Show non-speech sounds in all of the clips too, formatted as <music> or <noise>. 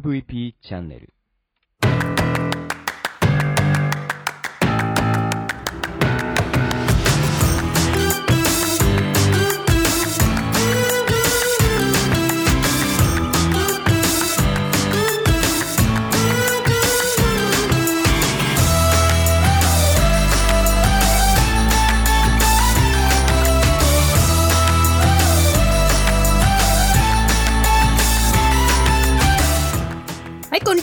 MVP チャンネル。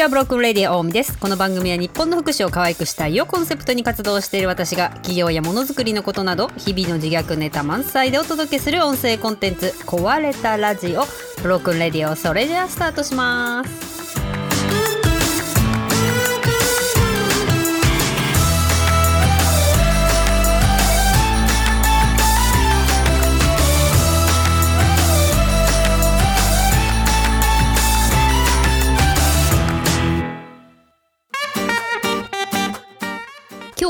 ちは。 Broken Radio 大海です。この番組は日本の福祉を可愛くしたいをコンセプトに活動している私が企業やものづくりのことなど日々の自虐ネタ満載でお届けする音声コンテンツ壊れたラジオ Broken Radio それではスタートします。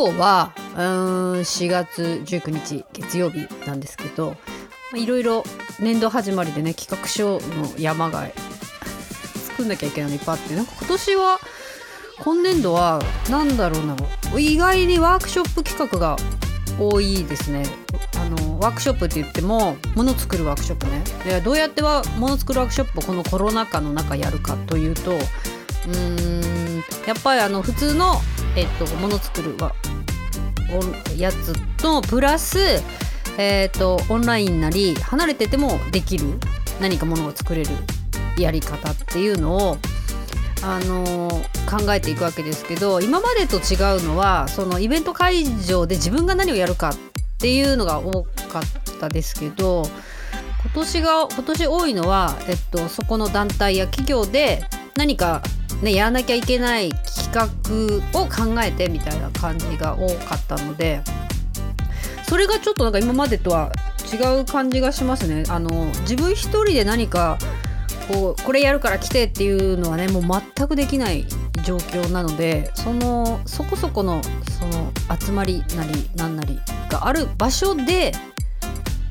今日はうん4月19日月曜日なんですけどいろいろ年度始まりでね企画書の山が作んなきゃいけないのいっぱいあってなんか今年は今年度はなんだろうな意外にワークショップ企画が多いですね。あのワークショップって言ってももの作るワークショップねでどうやってはもの作るワークショップをこのコロナ禍の中やるかというとうーんやっぱりあの普通の、えっと、もの作るはおやつとプラス、えっとオンラインなり離れててもできる何かものを作れるやり方っていうのをあの考えていくわけですけど今までと違うのはそのイベント会場で自分が何をやるかっていうのが多かったですけど今年が今年多いのは、えっと、そこの団体や企業で何か、ね、やらなきゃいけない企画を考えてみたいな感じが多かったのでそれがちょっとなんか今までとは違う感じがしますね。あの自分一人で何かこうこれやるから来てっていうのはねもう全くできない状況なのでそのそこそこのその集まりなりなんなりがある場所で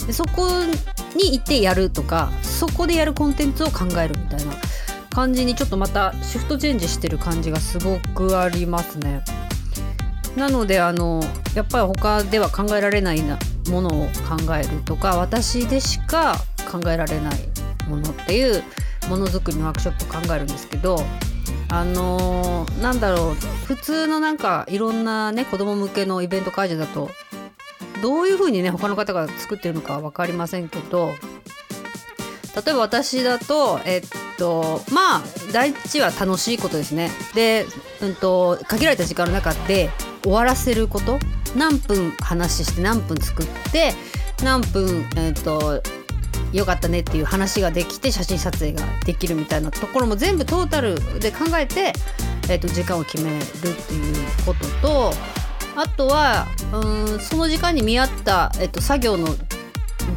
でそこに行ってやるとかそこでやるコンテンツを考えるみたいな感じにちょっとまたシフトチェンジしてる感じがすごくありますね。なのであのやっぱり他では考えられないなものを考えるとか私でしか考えられないものっていうものづくりのワークショップを考えるんですけどあのーなんだろう普通のなんかいろんなね子供向けのイベント会場だとどういうふうにね他の方が作ってるのかは分かりませんけど例えば私だとえっとまあ第一は楽しいことですね。で、うん、と限られた時間の中で終わらせること。何分話して何分作って何分えっとよかったねっていう話ができて写真撮影ができるみたいなところも全部トータルで考えて、えっと時間を決めるっていうこととあとはうんその時間に見合った、えっと、作業の、うん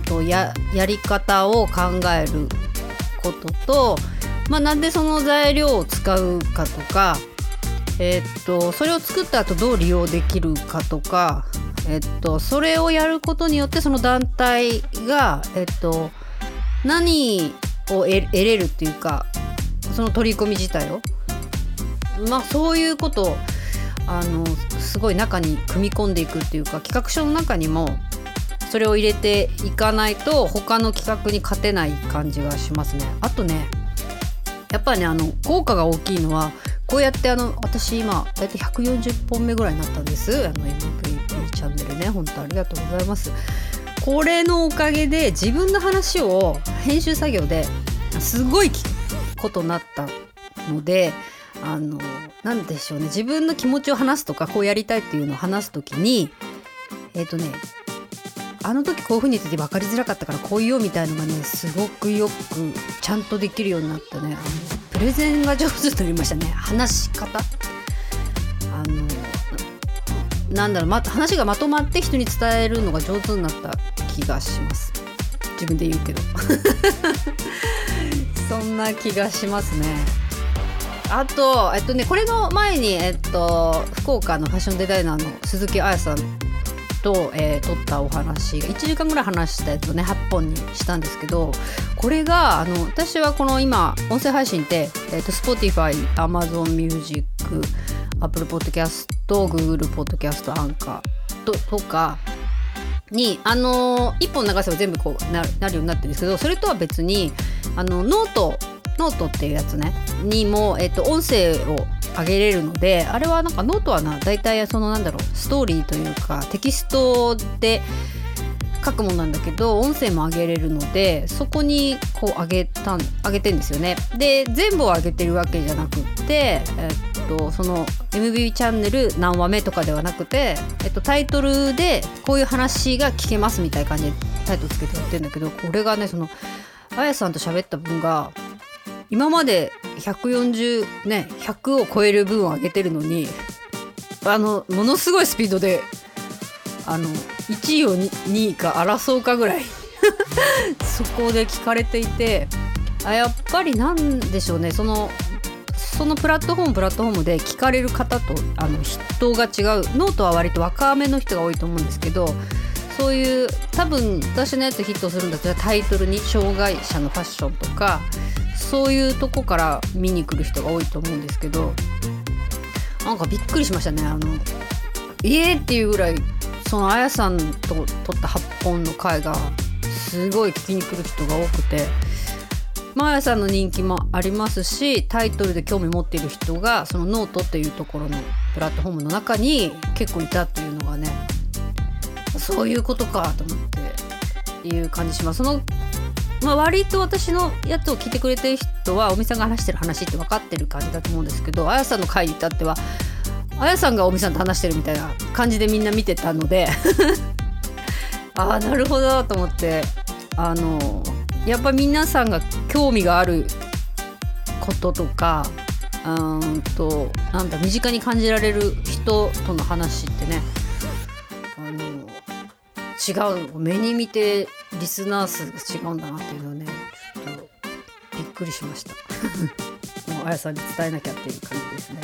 とややり方を考えることと、まあ、なんでその材料を使うかとか、えっとそれを作った後どう利用できるかとか、えっとそれをやることによってその団体が、えっと何を得れるっていうかその取り組み自体をまあそういうことをあのすごい中に組み込んでいくっていうか企画書の中にもそれを入れていかないと他の企画に勝てない感じがしますね。あとねやっぱねあの効果が大きいのはこうやってあの私今大体140本目ぐらいになったんですあの MVP チャンネルね本当ありがとうございます。これのおかげで自分の話を編集作業ですごい聞くことになったのであのなんでしょうね自分の気持ちを話すとかこうやりたいっていうのを話す時にえっ、とねあの時こういう風に言ってて分かりづらかったからこう言おうみたいのがねすごくよくちゃんとできるようになったね。あのプレゼンが上手になりましたね。話し方。あのなんだろう、ま、話がまとまって人に伝えるのが上手になった気がします。自分で言うけど。<laughs> そんな気がしますね。あとえっとねこれの前にえっと福岡のファッションデザイナーの鈴木彩さんと、えー、撮ったお話1時間ぐらい話したやつをね8本にしたんですけどこれがあの私はこの今音声配信って、えーと、Spotify、Amazon Music、Apple Podcast、Google Podcast、アンカーととかにあの1本流せば全部こうななるようになってるんですけどそれとは別にあの note note っていうやつねにも、えっと、音声を上げれるのであれはなんかノートはな大体そのなんだろうストーリーというかテキストで書くものなんだけど音声も上げれるのでそこにこう上げた上げてんですよね。で全部を上げてるわけじゃなくってえっとその MB チャンネル何話目とかではなくて、えっと、タイトルでこういう話が聞けますみたいな感じでタイトルつけてやってるんだけどこれがねそのあやさんと喋った分が今まで140ね100を超える分を上げてるのにあのものすごいスピードであの1位を2位か争うかぐらい <laughs> そこで聞かれていてあやっぱりなんでしょうねそのそのプラットフォームプラットフォームで聞かれる方とあの人が違うノートは割と若めの人が多いと思うんですけどそういう多分私のやつヒットするんだったらタイトルに障害者のファッションとかそういうとこから見に来る人が多いと思うんですけどなんかびっくりしましたねあのえーっていうぐらいそのあやさんと撮った8本の回がすごい聞きに来る人が多くて。まあやさんの人気もありますしタイトルで興味持っている人がそのノートっていうところのプラットフォームの中に結構いたっていうそういうことかと思っていう感じします。そのまあ、割と私のやつを聞いてくれてる人はおみさんが話してる話って分かってる感じだと思うんですけどあやさんの回に至ってはあやさんがおみさんと話してるみたいな感じでみんな見てたので <laughs> ああなるほどと思ってあのやっぱ皆さんが興味があることとかうんとなんだ身近に感じられる人との話ってね違う目に見てリスナー数が違うんだなっていうのはねちょっとびっくりしました。<laughs> もうあやさんに伝えなきゃっていう感じですね。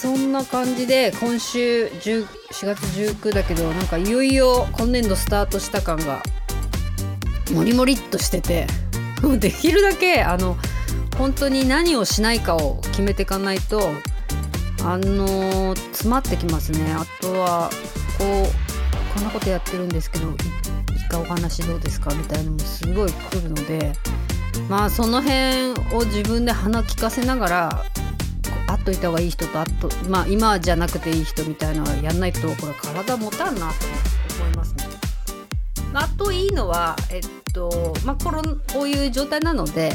そんな感じで今週4月19だけどなんかいよいよ今年度スタートした感がモリモリっとしててもうできるだけあの本当に何をしないかを決めていかないとあの詰まってきますね。あとはこうこんなことやってるんですけどいかお話どうですか？みたいなのもすごい来るのでまあその辺を自分で鼻利かせながら会っといた方がいい人とあとまあ今じゃなくていい人みたいなのはやんないとこれ体持たんなと思いますね。あといいのはえっとまあこのこういう状態なので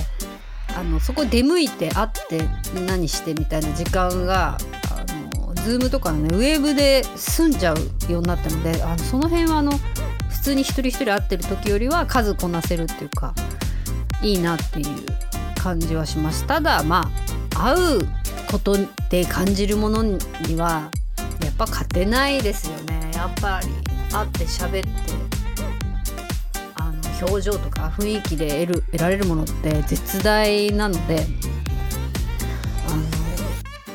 あのそこ出向いて会って何してみたいな時間があの Zoom とかねウェーブで済んじゃうようになったのであのその辺はあの普通に一人一人会ってる時よりは数こなせるっていうかいいなっていう感じはします。ただまあ会うことで感じるものにはやっぱ勝てないですよね。やっぱり会って喋って表情とか雰囲気で得る得られるものって絶大なので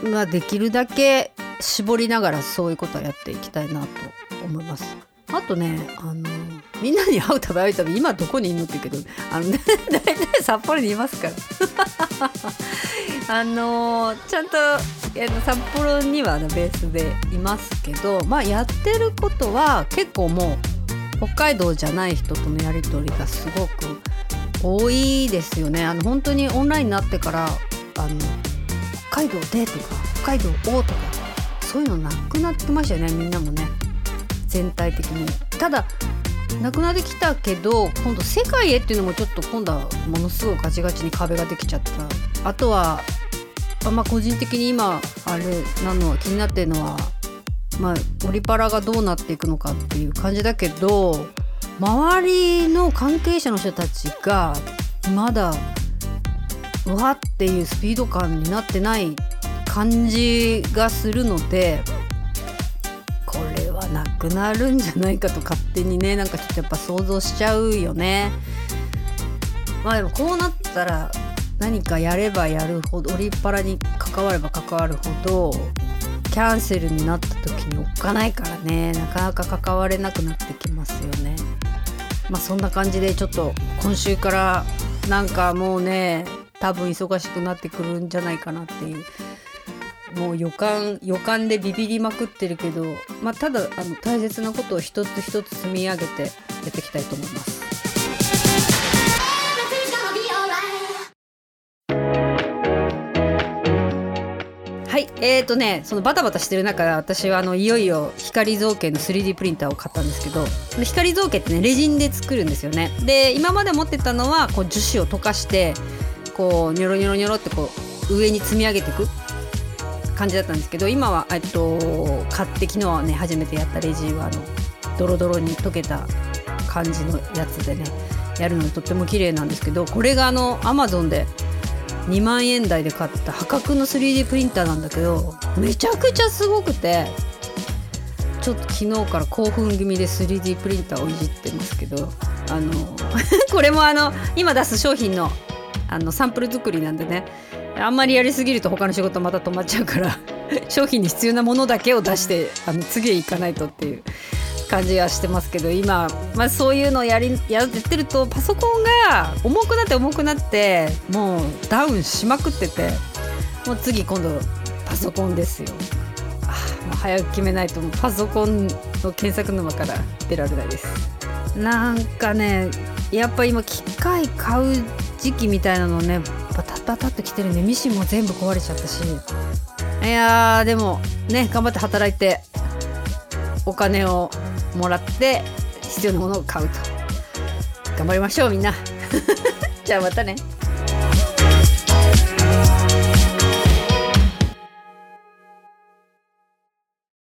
あの、まあ、できるだけ絞りながらそういうことはやっていきたいなと思います。あとねあのみんなに会うたび会うたび今どこにいるのって言うけどあの、ね、大体札幌にいますから <laughs> あのちゃんと札幌にはベースでいますけどまあやってることは結構もう北海道じゃない人とのやり取りがすごく多いですよねあの本当にオンラインになってからあの北海道でとか北海道をとかそういうのなくなってましたよねみんなもね。全体的に。ただなくなってきたけど今度世界へっていうのもちょっと今度はものすごいガチガチに壁ができちゃった。あとはまあ個人的に今あれなの気になってるのはまあ、オリパラがどうなっていくのかっていう感じだけど周りの関係者の人たちがまだうわっていうスピード感になってない感じがするのでこれはなくなるんじゃないかと勝手にねなんかちょっとやっぱ想像しちゃうよね。まあでもこうなったら何かやればやるほどオリパラに関われば関わるほどキャンセルになった時におっかないからねなかなか関われなくなってきますよねまあそんな感じでちょっと今週からなんかもうね多分忙しくなってくるんじゃないかなっていうもう予感予感でビビりまくってるけど、まあ、ただあの大切なことを一つ一つ積み上げてやっていきたいと思います。はい、えーとね、そのバタバタしてる中で私はあのいよいよ光造形の 3D プリンターを買ったんですけど光造形ってねレジンで作るんですよねで今まで持ってたのはこう樹脂を溶かしてこうニョロニョロニョロってこう上に積み上げていく感じだったんですけど今は、えっと、買って昨日はね初めてやったレジはあのドロドロに溶けた感じのやつでねやるのとっても綺麗なんですけどこれがあのアマゾンで2万円台で買った破格の 3D プリンターなんだけどめちゃくちゃすごくてちょっと昨日から興奮気味で 3D プリンターをいじってますけどあの <laughs> これもあの今出す商品のあのサンプル作りなんでねあんまりやりすぎると他の仕事また止まっちゃうから <laughs> 商品に必要なものだけを出してあの次へ行かないとっていう感じはしてますけど今、まあ、そういうのをやりやってるとパソコンが重くなって重くなってもうダウンしまくっててもう次今度パソコンですよ。あ早く決めないとパソコンの検索沼から出られないです。なんかねやっぱ今機械買う時期みたいなのねバタバタって来てるねミシンも全部壊れちゃったし。いやーでもね頑張って働いてお金をもらって必要なものを買うと。頑張りましょうみんな。<laughs> じゃあまたね。